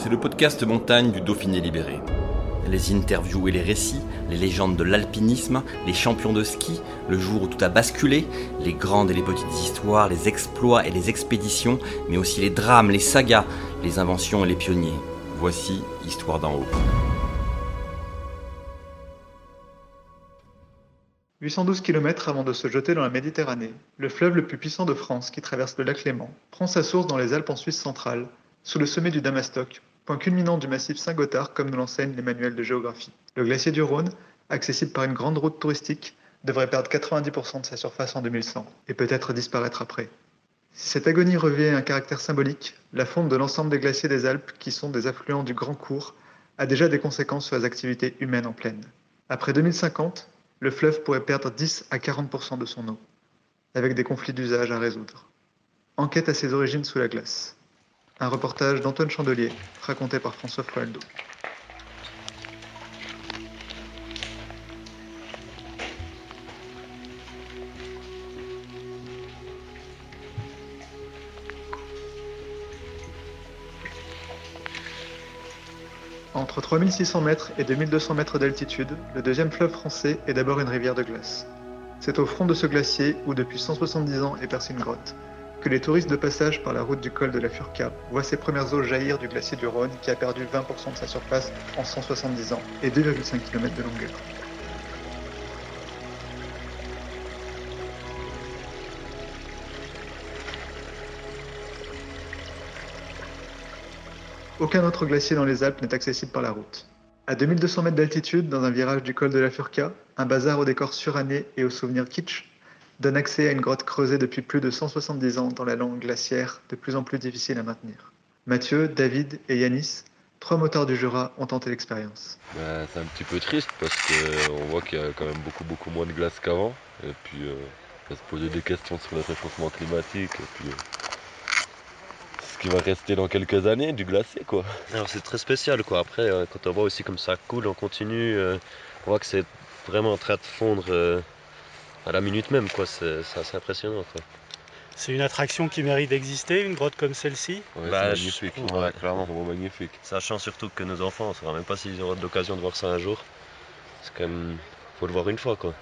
C'est le podcast montagne du Dauphiné libéré. Les interviews et les récits, les légendes de l'alpinisme, les champions de ski, le jour où tout a basculé, les grandes et les petites histoires, les exploits et les expéditions, mais aussi les drames, les sagas, les inventions et les pionniers. Voici Histoire d'en haut. 812 km avant de se jeter dans la Méditerranée, le fleuve le plus puissant de France qui traverse le lac Léman prend sa source dans les Alpes en Suisse centrale, sous le sommet du Damastoc, point culminant du massif Saint-Gothard comme nous l'enseignent les manuels de géographie. Le glacier du Rhône, accessible par une grande route touristique, devrait perdre 90% de sa surface en 2100 et peut-être disparaître après. Si cette agonie revêt un caractère symbolique, la fonte de l'ensemble des glaciers des Alpes, qui sont des affluents du Grand Cours, a déjà des conséquences sur les activités humaines en plaine. Après 2050, le fleuve pourrait perdre 10 à 40% de son eau, avec des conflits d'usage à résoudre. Enquête à ses origines sous la glace. Un reportage d'Antoine Chandelier, raconté par François Floaldo. Entre 3600 mètres et 2200 mètres d'altitude, le deuxième fleuve français est d'abord une rivière de glace. C'est au front de ce glacier, où depuis 170 ans est percée une grotte, que les touristes de passage par la route du col de la Furca voient ses premières eaux jaillir du glacier du Rhône qui a perdu 20% de sa surface en 170 ans et 2,5 km de longueur. Aucun autre glacier dans les Alpes n'est accessible par la route. À 2200 mètres d'altitude, dans un virage du col de la Furca, un bazar au décor suranné et aux souvenirs kitsch donne accès à une grotte creusée depuis plus de 170 ans dans la langue glaciaire, de plus en plus difficile à maintenir. Mathieu, David et Yanis, trois moteurs du Jura, ont tenté l'expérience. Bah, c'est un petit peu triste parce qu'on voit qu'il y a quand même beaucoup beaucoup moins de glace qu'avant. Et puis euh, on va se poser des questions sur le réchauffement climatique. Et puis euh, ce qui va rester dans quelques années, du glacier quoi. Alors c'est très spécial quoi. Après euh, quand on voit aussi comme ça coule, on continue, euh, on voit que c'est vraiment en train de fondre euh, à la minute même quoi. C'est c'est assez impressionnant quoi. C'est une attraction qui mérite d'exister, une grotte comme celle-ci? Ouais, Bah, c'est je magnifique. trouve, Ouais, ouais. clairement, vraiment magnifique. Sachant surtout que nos enfants, on ne saura même pas s'ils auront l'occasion de voir ça un jour. C'est quand même. faut le voir une fois quoi.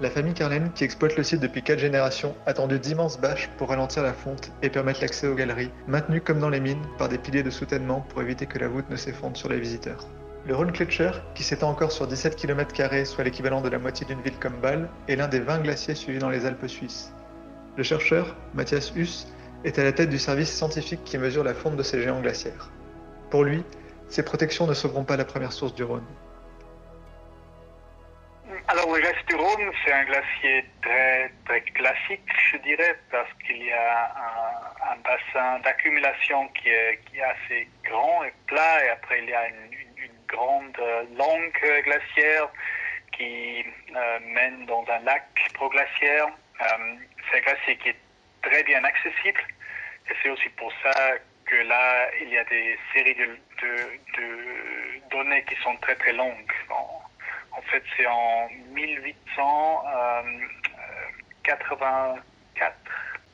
La famille Carlen, qui exploite le site depuis 4 générations, a tendu d'immenses bâches pour ralentir la fonte et permettre l'accès aux galeries, maintenues comme dans les mines par des piliers de soutènement pour éviter que la voûte ne s'effondre sur les visiteurs. Le Rhône-Kletscher, qui s'étend encore sur 17 km, soit l'équivalent de la moitié d'une ville comme Bâle, est l'un des 20 glaciers suivis dans les Alpes suisses. Le chercheur, Mathias Huss, est à la tête du service scientifique qui mesure la fonte de ces géants glaciaires. Pour lui, ces protections ne sauveront pas la première source du Rhône. Alors le glacier du Rhône, c'est un glacier très, très classique, je dirais, parce qu'il y a un, bassin d'accumulation qui est, qui est assez grand et plat, et après il y a une grande euh, langue euh, glaciaire qui euh, mène dans un lac proglaciaire. C'est un glacier qui est très bien accessible, et c'est aussi pour ça que là, il y a des séries de, données qui sont très très longues. En- fait, c'est en 1884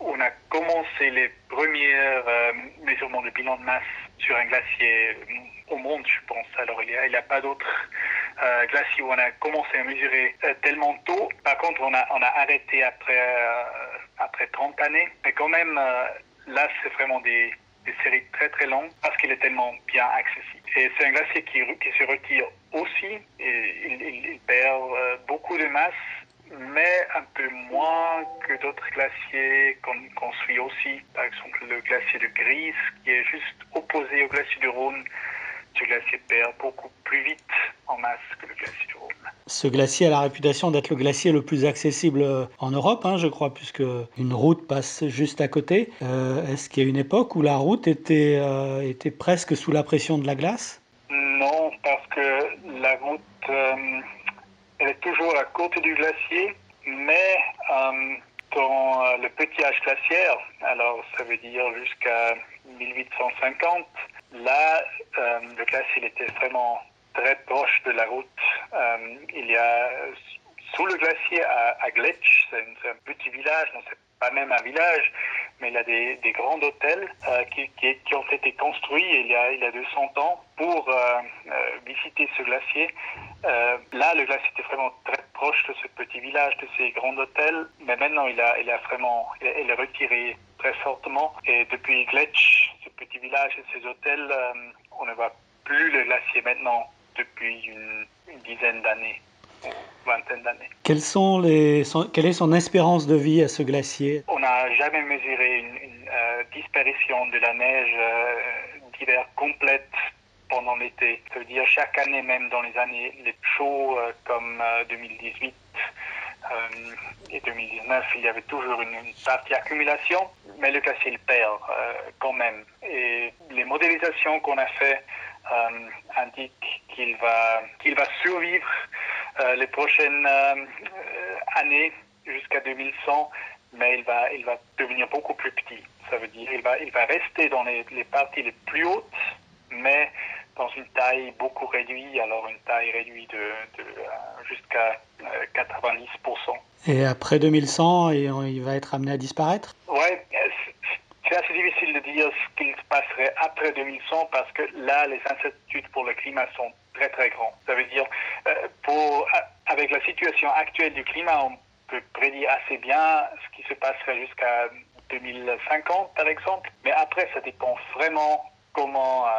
on a commencé les premiers euh, mesurements de bilan de masse sur un glacier au monde, je pense. Alors, il n'y a, a pas d'autres euh, glaciers où on a commencé à mesurer euh, tellement tôt. Par contre, on a, on a arrêté après, euh, après 30 années. Mais quand même, euh, là, c'est vraiment des, des séries très très longues parce qu'il est tellement bien accessible. Et c'est un glacier qui, qui se retire aussi. Et il, perd beaucoup de masse, mais un peu moins que d'autres glaciers qu'on suit aussi. Par exemple, le glacier de Grise, qui est juste opposé au glacier du Rhône. Ce glacier perd beaucoup plus vite en masse que le glacier du Rhône. Ce glacier a la réputation d'être le glacier le plus accessible en Europe, hein, je crois, puisque une route passe juste à côté. Euh, est-ce qu'il y a une époque où la route était, euh, était presque sous la pression de la glace? Non, parce que la route, euh, toujours à côté du glacier, mais dans le petit âge glaciaire, alors ça veut dire jusqu'à 1850, là, le glacier était vraiment très proche de la route. Euh, il y a sous le glacier à, à Gletsch, c'est un petit village, non c'est pas même un village, mais il y a des, grands hôtels euh, qui, ont été construits il y a, il y a 200 ans pour euh, euh, visiter ce glacier. Euh, là, le glacier était vraiment très proche de ce petit village, de ces grands hôtels, mais maintenant il a, il a vraiment, il, a, il retiré très fortement. Et depuis Gletsch, ce petit village et ces hôtels, euh, on ne voit plus le glacier maintenant depuis une, une dizaine d'années, vingtaine d'années. Quelles sont les, son, quelle est son espérance de vie à ce glacier? On n'a jamais mesuré une, une euh, disparition de la neige d'hiver complète pendant l'été. Ça veut dire chaque année, même dans les années les chauds euh, comme 2018 et 2019, il y avait toujours une, partie accumulation, mais le glacier le perd quand même. Et les modélisations qu'on a fait euh, indique qu'il va, qu'il va survivre euh, les prochaines euh, années jusqu'à 2100, mais il va, il va devenir beaucoup plus petit. Ça veut dire il va, il va rester dans les, les parties les plus hautes, mais dans une taille beaucoup réduite, alors une taille réduite de, de jusqu'à 90%. Et après 2100, il va être amené à disparaître? Ouais, c'est assez difficile de dire ce qu'il se passerait après 2100 parce que là, les incertitudes pour le climat sont très très grandes. Ça veut dire, euh, pour, avec la situation actuelle du climat, on peut prédire assez bien ce qui se passerait jusqu'à 2050 par exemple, mais après ça dépend vraiment comment euh,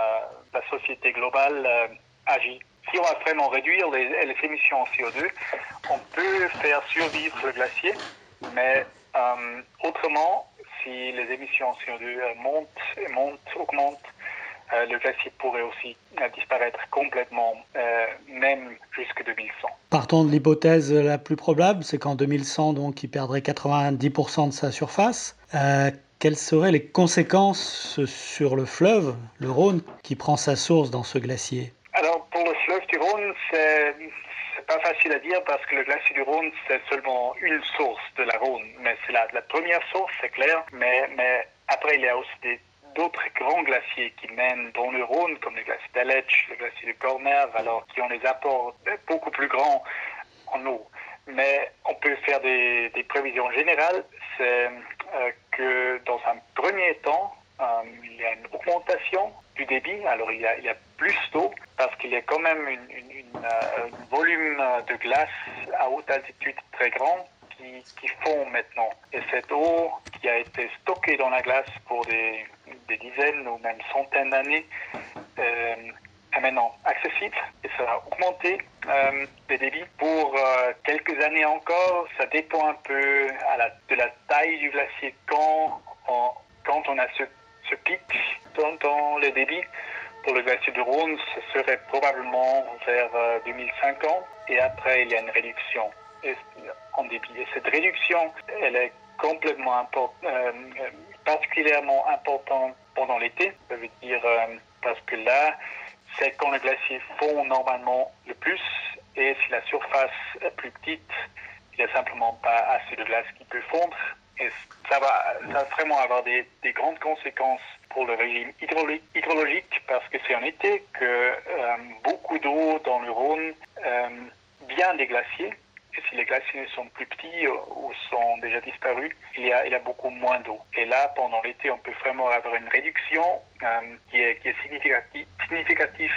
la société globale euh, agit. Si on va vraiment réduire les, émissions en CO2, on peut faire survivre le glacier, mais euh, autrement, si les émissions CO2 montent et montent, augmentent, euh, le glacier pourrait aussi euh, disparaître complètement, euh, même jusqu'à 2100. Partons de l'hypothèse la plus probable, c'est qu'en 2100, donc, il perdrait 90% de sa surface. Quelles seraient les conséquences sur le fleuve, le Rhône, qui prend sa source dans ce glacier? Alors, pour le fleuve du Rhône, c'est pas facile à dire parce que le glacier du Rhône, c'est seulement une source de la Rhône. Mais c'est la, première source, c'est clair. Mais, mais après, il y a aussi des, d'autres grands glaciers qui mènent dans le Rhône, comme le glacier d'Aletsch, le glacier de Cornerve, alors qui ont des apports beaucoup plus grands en eau. Mais on peut faire des, prévisions générales. Que dans un premier temps, euh, il y a une augmentation du débit. Alors il y a, il y a plus d'eau parce qu'il y a quand même une, une, une, euh, un volume de glace à haute altitude très grand qui, qui, fond maintenant. Et cette eau qui a été stockée dans la glace pour des, des dizaines ou même centaines d'années euh, est maintenant accessible et ça a augmenté euh, les débits pour euh, quelques années encore. Ça dépend un peu de la taille du glacier quand on, a ce, pic dans, dans les débits. Pour le glacier du Rhône, ce serait probablement vers 2050 et après il y a une réduction en débit. Et cette réduction, elle est complètement importante, euh, particulièrement importante pendant l'été. Ça veut dire euh, parce que là, c'est quand le glacier fond normalement le plus. Et si la surface est plus petite, il n'y a simplement pas assez de glace qui peut fondre. Et ça va, ça va vraiment avoir des, des grandes conséquences pour le régime hydrologique parce que c'est en été que euh, beaucoup d'eau dans le Rhône euh, vient des glaciers si les glaciers sont plus petits ou sont déjà disparus, il y a, beaucoup moins d'eau. Et là, pendant l'été, on peut vraiment avoir une réduction euh, qui est, significative,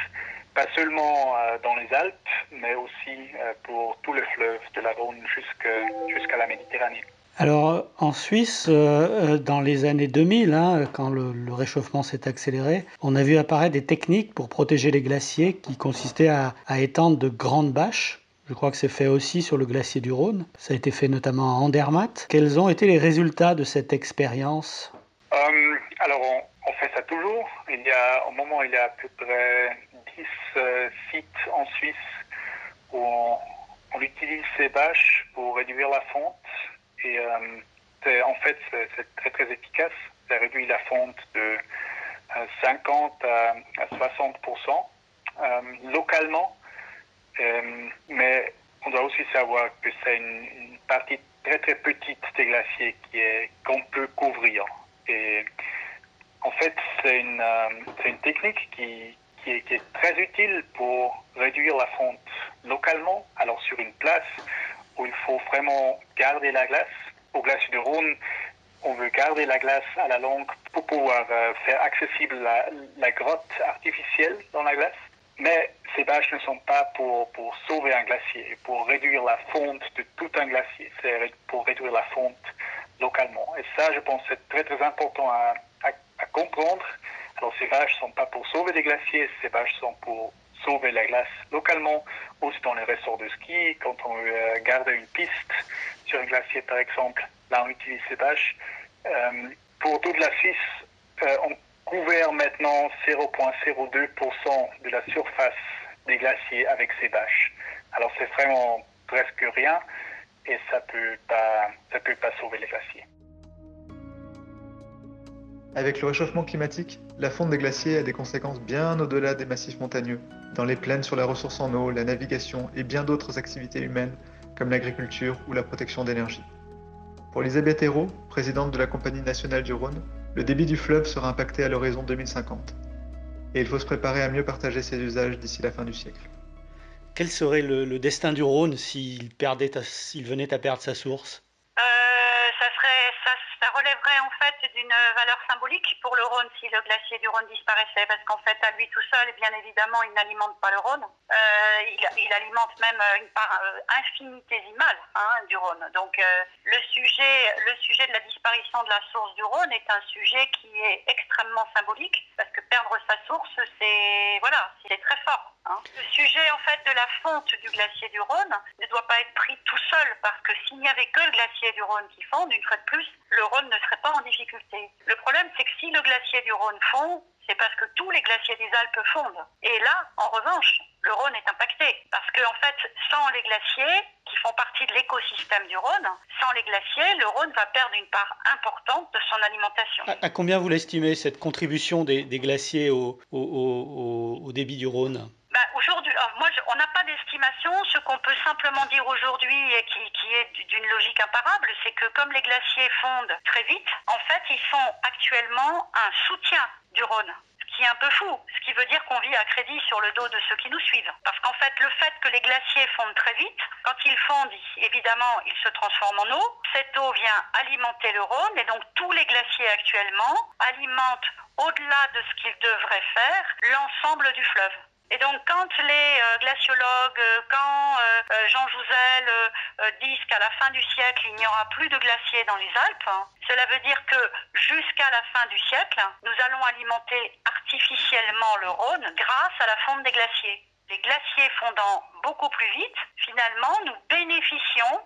pas seulement euh, dans les Alpes, mais aussi euh, pour tout le fleuve de la Rhône jusqu'à la Méditerranée. Alors en Suisse, dans les années 2000, hein, quand le, réchauffement s'est accéléré, on a vu apparaître des techniques pour protéger les glaciers qui consistaient à étendre de grandes bâches je crois que c'est fait aussi sur le glacier du Rhône. Ça a été fait notamment à Andermatt. Quels ont été les résultats de cette expérience? Euh, Alors, on, fait ça toujours. Il y a, au moment, il y a à peu près 10 euh, sites en Suisse où on, utilise ces bâches pour réduire la fonte et en fait c'est très très efficace. Ça réduit la fonte de 50 à, 60 localement, mais on doit aussi savoir que c'est une, partie très très petite des glaciers qui est qu'on peut couvrir. Et en fait, c'est une, euh, une technique qui, qui, est, très utile pour réduire la fonte localement. Alors sur une place où il faut vraiment garder la glace, au glacier de Rhône, on veut garder la glace à la longue pour pouvoir euh, faire accessible la, la grotte artificielle dans la glace. Mais ces bâches ne sont pas pour, sauver un glacier, pour réduire la fonte de tout un glacier, c'est pour réduire la fonte localement. Et ça, je pense, c'est très très important à, comprendre. Alors ces bâches ne sont pas pour sauver des glaciers, ces bâches sont pour sauver la glace localement, aussi dans les ressorts de ski, quand on euh, garder une piste sur un glacier par exemple, là on utilise ces bâches. Euh, pour toute la Suisse, euh, on couvert maintenant 0,02% de la surface des glaciers avec ces bâches. Alors c'est vraiment presque rien et ça peut pas, ça peut pas sauver les glaciers. Avec le réchauffement climatique, la fonte des glaciers a des conséquences bien au-delà des massifs montagneux, dans les plaines sur la ressource en eau, la navigation et bien d'autres activités humaines comme l'agriculture ou la protection d'énergie. Pour Elisabeth Hérault, présidente de la Compagnie nationale du Rhône, le débit du fleuve sera impacté à l'horizon 2050. Et il faut se préparer à mieux partager ses usages d'ici la fin du siècle. Quel serait le, destin du Rhône s'il, venait à perdre sa source? Euh, ça, serait, ça, relèverait en fait d'une valeur symbolique pour le Rhône si le glacier du Rhône disparaissait, parce qu'en fait, à lui tout seul, bien évidemment, il n'alimente pas le Rhône. Euh, il, alimente même une part euh, infinitésimale hein, du Rhône. Donc, le sujet, le sujet de la disparition de la source du Rhône est un sujet qui est extrêmement symbolique, parce que perdre sa source, c'est voilà, c'est très fort. Hein. Le sujet en fait de la fonte du glacier du Rhône ne doit pas être pris tout seul parce que s'il n'y avait que le glacier du Rhône qui fonde, une fois de plus, le Rhône ne serait pas en difficulté. Le problème c'est que si le glacier du Rhône fond, c'est parce que tous les glaciers des Alpes fondent. Et là, en revanche, le Rhône est impacté. Parce qu'en en fait, sans les glaciers, qui font partie de l'écosystème du Rhône, sans les glaciers, le Rhône va perdre une part importante de son alimentation. À, combien vous l'estimez, cette contribution des, glaciers au, débit du Rhône? Aujourd'hui, moi, on n'a pas d'estimation. Ce qu'on peut simplement dire aujourd'hui et qui, qui est d'une logique imparable, c'est que comme les glaciers fondent très vite, en fait, ils sont actuellement un soutien du Rhône ce qui est un peu fou, ce qui veut dire qu'on vit à crédit sur le dos de ceux qui nous suivent. Parce qu'en fait, le fait que les glaciers fondent très vite, quand ils fondent, évidemment, ils se transforment en eau. Cette eau vient alimenter le Rhône et donc tous les glaciers actuellement alimentent au-delà de ce qu'ils devraient faire l'ensemble du fleuve. Et donc quand les euh, glaciologues, euh, quand euh, Jean Jouzel disent qu'à la fin du siècle, il n'y aura plus de glaciers dans les Alpes, hein, cela veut dire que jusqu'à la fin du siècle, nous allons alimenter artificiellement le Rhône grâce à la fonte des glaciers. Les glaciers fondant beaucoup plus vite, finalement, nous bénéficions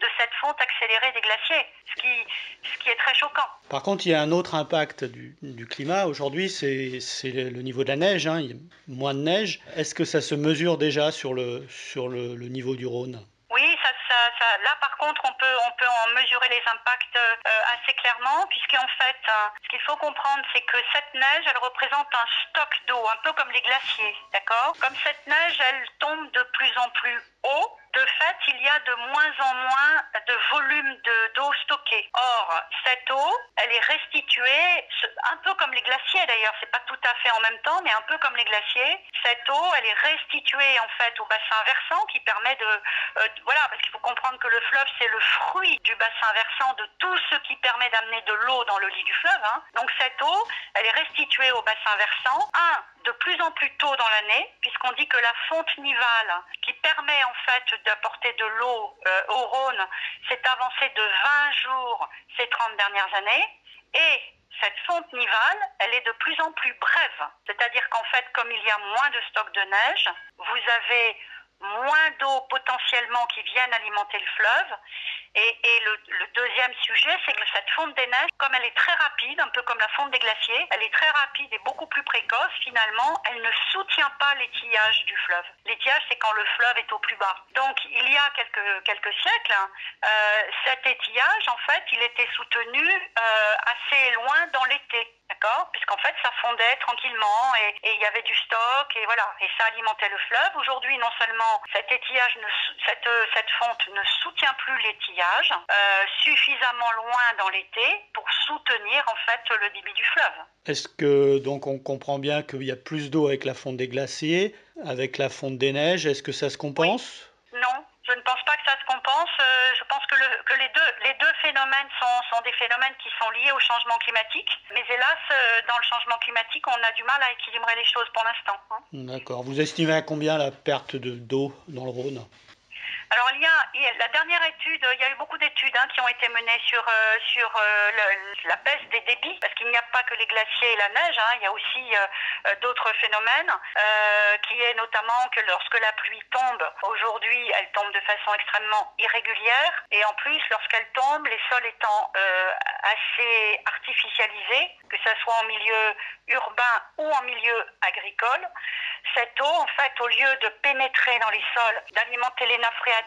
de cette fonte accélérée des glaciers, ce qui, ce qui est très choquant. Par contre, il y a un autre impact du, du climat. Aujourd'hui, c'est le niveau de la neige, hein. il y a moins de neige. Est-ce que ça se mesure déjà sur le, sur le, le niveau du Rhône? Oui, ça, ça, ça, là par contre, on peut, on peut en mesurer les impacts euh, assez clairement, puisqu'en fait, hein, ce qu'il faut comprendre, c'est que cette neige, elle représente un stock d'eau, un peu comme les glaciers, d'accord? Comme cette neige, elle tombe de plus en plus de fait, il y a de moins en moins de volume d'eau stockée. Or, cette eau, elle est restituée, un peu comme les glaciers d'ailleurs, c'est pas tout à fait en même temps, mais un peu comme les glaciers. Cette eau, elle est restituée en fait au bassin versant qui permet de, euh, voilà, parce qu'il faut comprendre que le fleuve c'est le fruit du bassin versant de tout ce qui permet d'amener de l'eau dans le lit du fleuve. Hein. Donc cette eau, elle est restituée au bassin versant. Un, de plus en plus tôt dans l'année, puisqu'on dit que la fonte nivale, qui permet en fait d'apporter de l'eau euh, au Rhône, s'est avancée de 20 jours ces 30 dernières années. Et cette fonte nivale, elle est de plus en plus brève. C'est-à-dire qu'en fait, comme il y a moins de stock de neige, vous avez moins d'eau potentiellement qui viennent alimenter le fleuve. Et, le, deuxième sujet, c'est que cette fonte des neiges, comme elle est très rapide, un peu comme la fonte des glaciers, elle est très rapide et beaucoup plus précoce, finalement, elle ne soutient pas l'étillage du fleuve. L'étillage, c'est quand le fleuve est au plus bas. Donc, il y a quelques, siècles, euh, cet étillage, en fait, il était soutenu euh, assez loin dans l'été. D'accord Puisqu'en fait, ça fondait tranquillement et, et, il y avait du stock et voilà. Et ça alimentait le fleuve. Aujourd'hui, non seulement cet étillage, ne, cette, cette fonte ne soutient plus l'étillage euh, suffisamment loin dans l'été pour soutenir en fait le débit du fleuve. Est-ce que donc on comprend bien qu'il y a plus d'eau avec la fonte des glaciers, avec la fonte des neiges? Est-ce que ça se compense? Oui. Je ne pense pas que ça se compense. Euh, je pense que, le, que, les, deux, phénomènes sont, sont, des phénomènes qui sont liés au changement climatique. Mais hélas, euh, dans le changement climatique, on a du mal à équilibrer les choses pour l'instant. Hein. D'accord. Vous estimez à combien la perte d'eau dans le Rhône? Alors il y, a, la dernière étude, il y a eu beaucoup d'études hein, qui ont été menées sur, euh, sur euh, la baisse des débits, parce qu'il n'y a pas que les glaciers et la neige, hein, il y a aussi euh, d'autres phénomènes, qui est notamment que lorsque la pluie tombe, aujourd'hui elle tombe de façon extrêmement irrégulière, et en plus lorsqu'elle tombe, les sols étant assez artificialisés, que ce soit en milieu urbain ou en milieu agricole, cette eau, en fait, au lieu de pénétrer dans les sols, d'alimenter les nappes phréatiques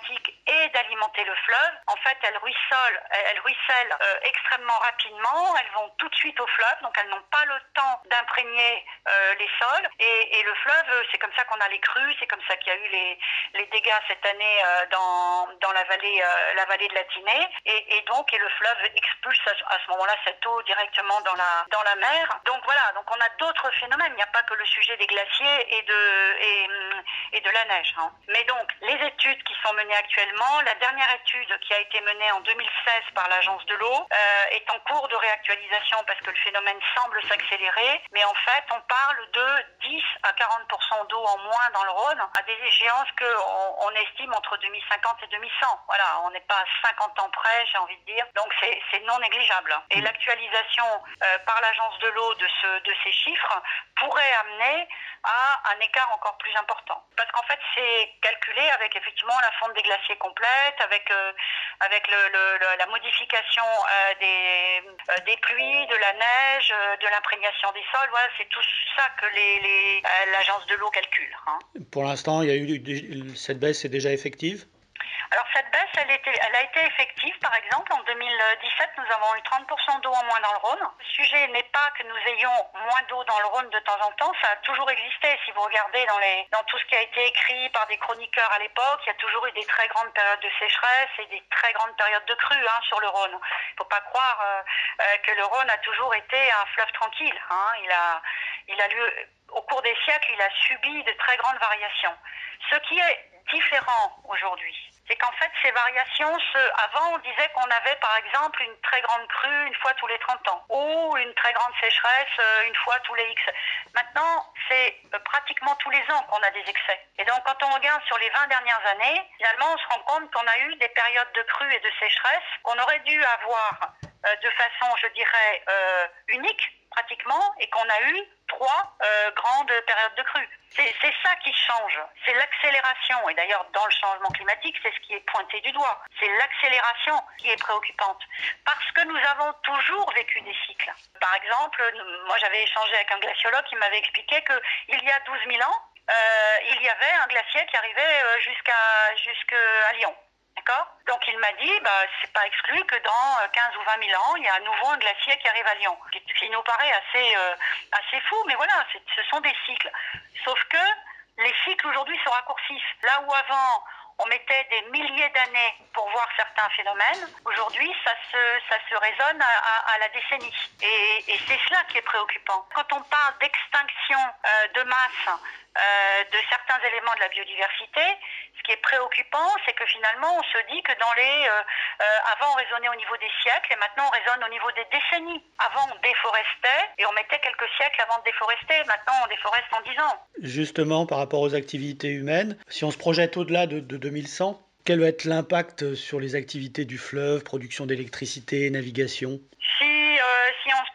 et d'alimenter le fleuve, en fait, elles ruissellent, euh, extrêmement rapidement, elles vont tout de suite au fleuve, donc elles n'ont pas le temps d'imprégner euh, les sols. Et, le fleuve, c'est comme ça qu'on a les crues, c'est comme ça qu'il y a eu les, dégâts cette année euh, dans, la vallée, de la Tinée. Et, donc, et le fleuve expulse à, ce moment-là cette eau directement dans la, mer. Donc voilà, donc on a d'autres phénomènes. Il n'y a pas que le sujet des glaciers et de, et, et de la neige. Hein. Mais donc, les études qui sont menées actuellement, la dernière étude qui a été menée en 2016 par l'Agence de l'eau euh, est en cours de réactualisation parce que le phénomène semble s'accélérer. Mais en fait, on parle de 10 à 40% d'eau en moins dans le Rhône à des échéances qu'on on estime entre 2050 et 2100. Voilà, on n'est pas à 50 ans près, j'ai envie de dire. Donc c'est non négligeable. Et l'actualisation euh, par l'Agence de l'eau de, ce, de ces chiffres pourrait amener à un écart encore plus important. Parce qu'en fait, c'est calculé avec effectivement la des glaciers complète, avec, euh, avec la modification euh, des, euh, des pluies, de la neige, de l'imprégnation des sols. C'est tout ça que l'agence de l'eau calcule. Hein. Pour l'instant, cette baisse est déjà effective? Alors cette baisse, elle, était, elle, a été effective. Par exemple, en 2017, nous avons eu 30% d'eau en moins dans le Rhône. Le sujet n'est pas que nous ayons moins d'eau dans le Rhône de temps en temps, ça a toujours existé. Si vous regardez dans, les, dans tout ce qui a été écrit par des chroniqueurs à l'époque, il y a toujours eu des très grandes périodes de sécheresse et des très grandes périodes de crue hein, sur le Rhône. Il ne faut pas croire euh, euh, que le Rhône a toujours été un fleuve tranquille. Hein. Il, a, il a lieu, au cours des siècles, il a subi de très grandes variations. Ce qui est différent aujourd'hui, c'est qu'en fait, ces variations, se... avant, on disait qu'on avait, par exemple, une très grande crue une fois tous les 30 ans, ou une très grande sécheresse une fois tous les X. Maintenant, c'est pratiquement tous les ans qu'on a des excès. Et donc, quand on regarde sur les 20 dernières années, finalement, on se rend compte qu'on a eu des périodes de crue et de sécheresse qu'on aurait dû avoir euh, de façon, je dirais, euh, unique, pratiquement, et qu'on a eu trois euh, grandes périodes de crue. C'est ça qui change, c'est l'accélération. Et d'ailleurs, dans le changement climatique, c'est ce qui est pointé du doigt. C'est l'accélération qui est préoccupante. Parce que nous avons toujours vécu des cycles. Par exemple, moi j'avais échangé avec un glaciologue qui m'avait expliqué qu'il y a 12 000 ans, euh, il y avait un glacier qui arrivait euh, jusqu'à jusqu'à Lyon. Donc il m'a dit, bah, c'est pas exclu que dans 15 ou 20 000 ans, il y a à nouveau un glacier qui arrive à Lyon. Ce qui nous paraît assez, euh, assez fou, mais voilà, ce sont des cycles. Sauf que les cycles aujourd'hui se raccourcissent. Là où avant, on mettait des milliers d'années pour voir certains phénomènes. Aujourd'hui, ça se, ça se résonne à, la décennie. Et, et c'est cela qui est préoccupant. Quand on parle d'extinction euh, de masse euh, de certains éléments de la biodiversité, ce qui est préoccupant, c'est que finalement, on se dit que dans les... Euh, avant, on raisonnait au niveau des siècles et maintenant, on raisonne au niveau des décennies. Avant, on déforestait et on mettait quelques siècles avant de déforester. Maintenant, on déforeste en 10 ans. Justement, par rapport aux activités humaines, si on se projette au-delà de, de 2100, quel va être l'impact sur les activités du fleuve, production d'électricité, navigation si, euh, si on se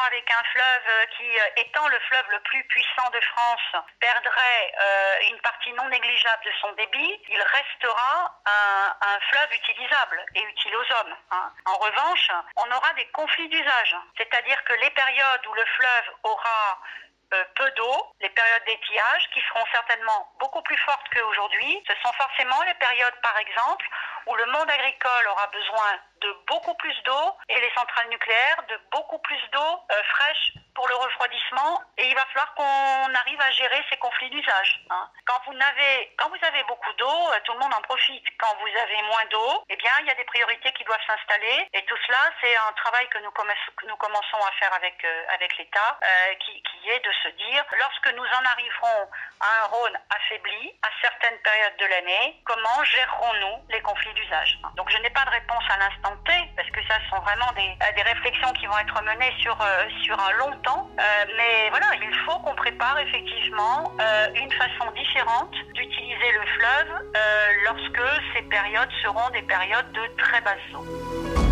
avec un fleuve euh, qui, euh, étant le fleuve le plus puissant de France, perdrait euh, une partie non négligeable de son débit, il restera un, fleuve utilisable et utile aux hommes. hein. En revanche, on aura des conflits d'usage, c'est-à-dire que les périodes où le fleuve aura peu d'eau, les périodes d'étiage qui seront certainement beaucoup plus fortes qu'aujourd'hui. Ce sont forcément les périodes, par exemple, où le monde agricole aura besoin de beaucoup plus d'eau et les centrales nucléaires de beaucoup plus d'eau euh, fraîche pour le refroidissement. Et il va falloir qu'on arrive à gérer ces conflits d'usage. hein. Quand vous quand vous avez beaucoup d'eau, euh, tout le monde en profite. Quand vous avez moins d'eau, eh bien, il y a des priorités qui doivent s'installer. Et tout cela, c'est un travail que nous, commençons à faire avec, euh, l'État, qui, qui est de se dire, lorsque nous en arriverons à un Rhône affaibli, à certaines périodes de l'année, comment gérerons-nous les conflits d'usage Donc, je n'ai pas de réponse à l'instant Parce que ça sont vraiment des, euh, des réflexions qui vont être menées sur, euh, un long temps. Euh, mais voilà, il faut qu'on prépare effectivement une façon différente d'utiliser le fleuve lorsque ces périodes seront des périodes de très basse eau.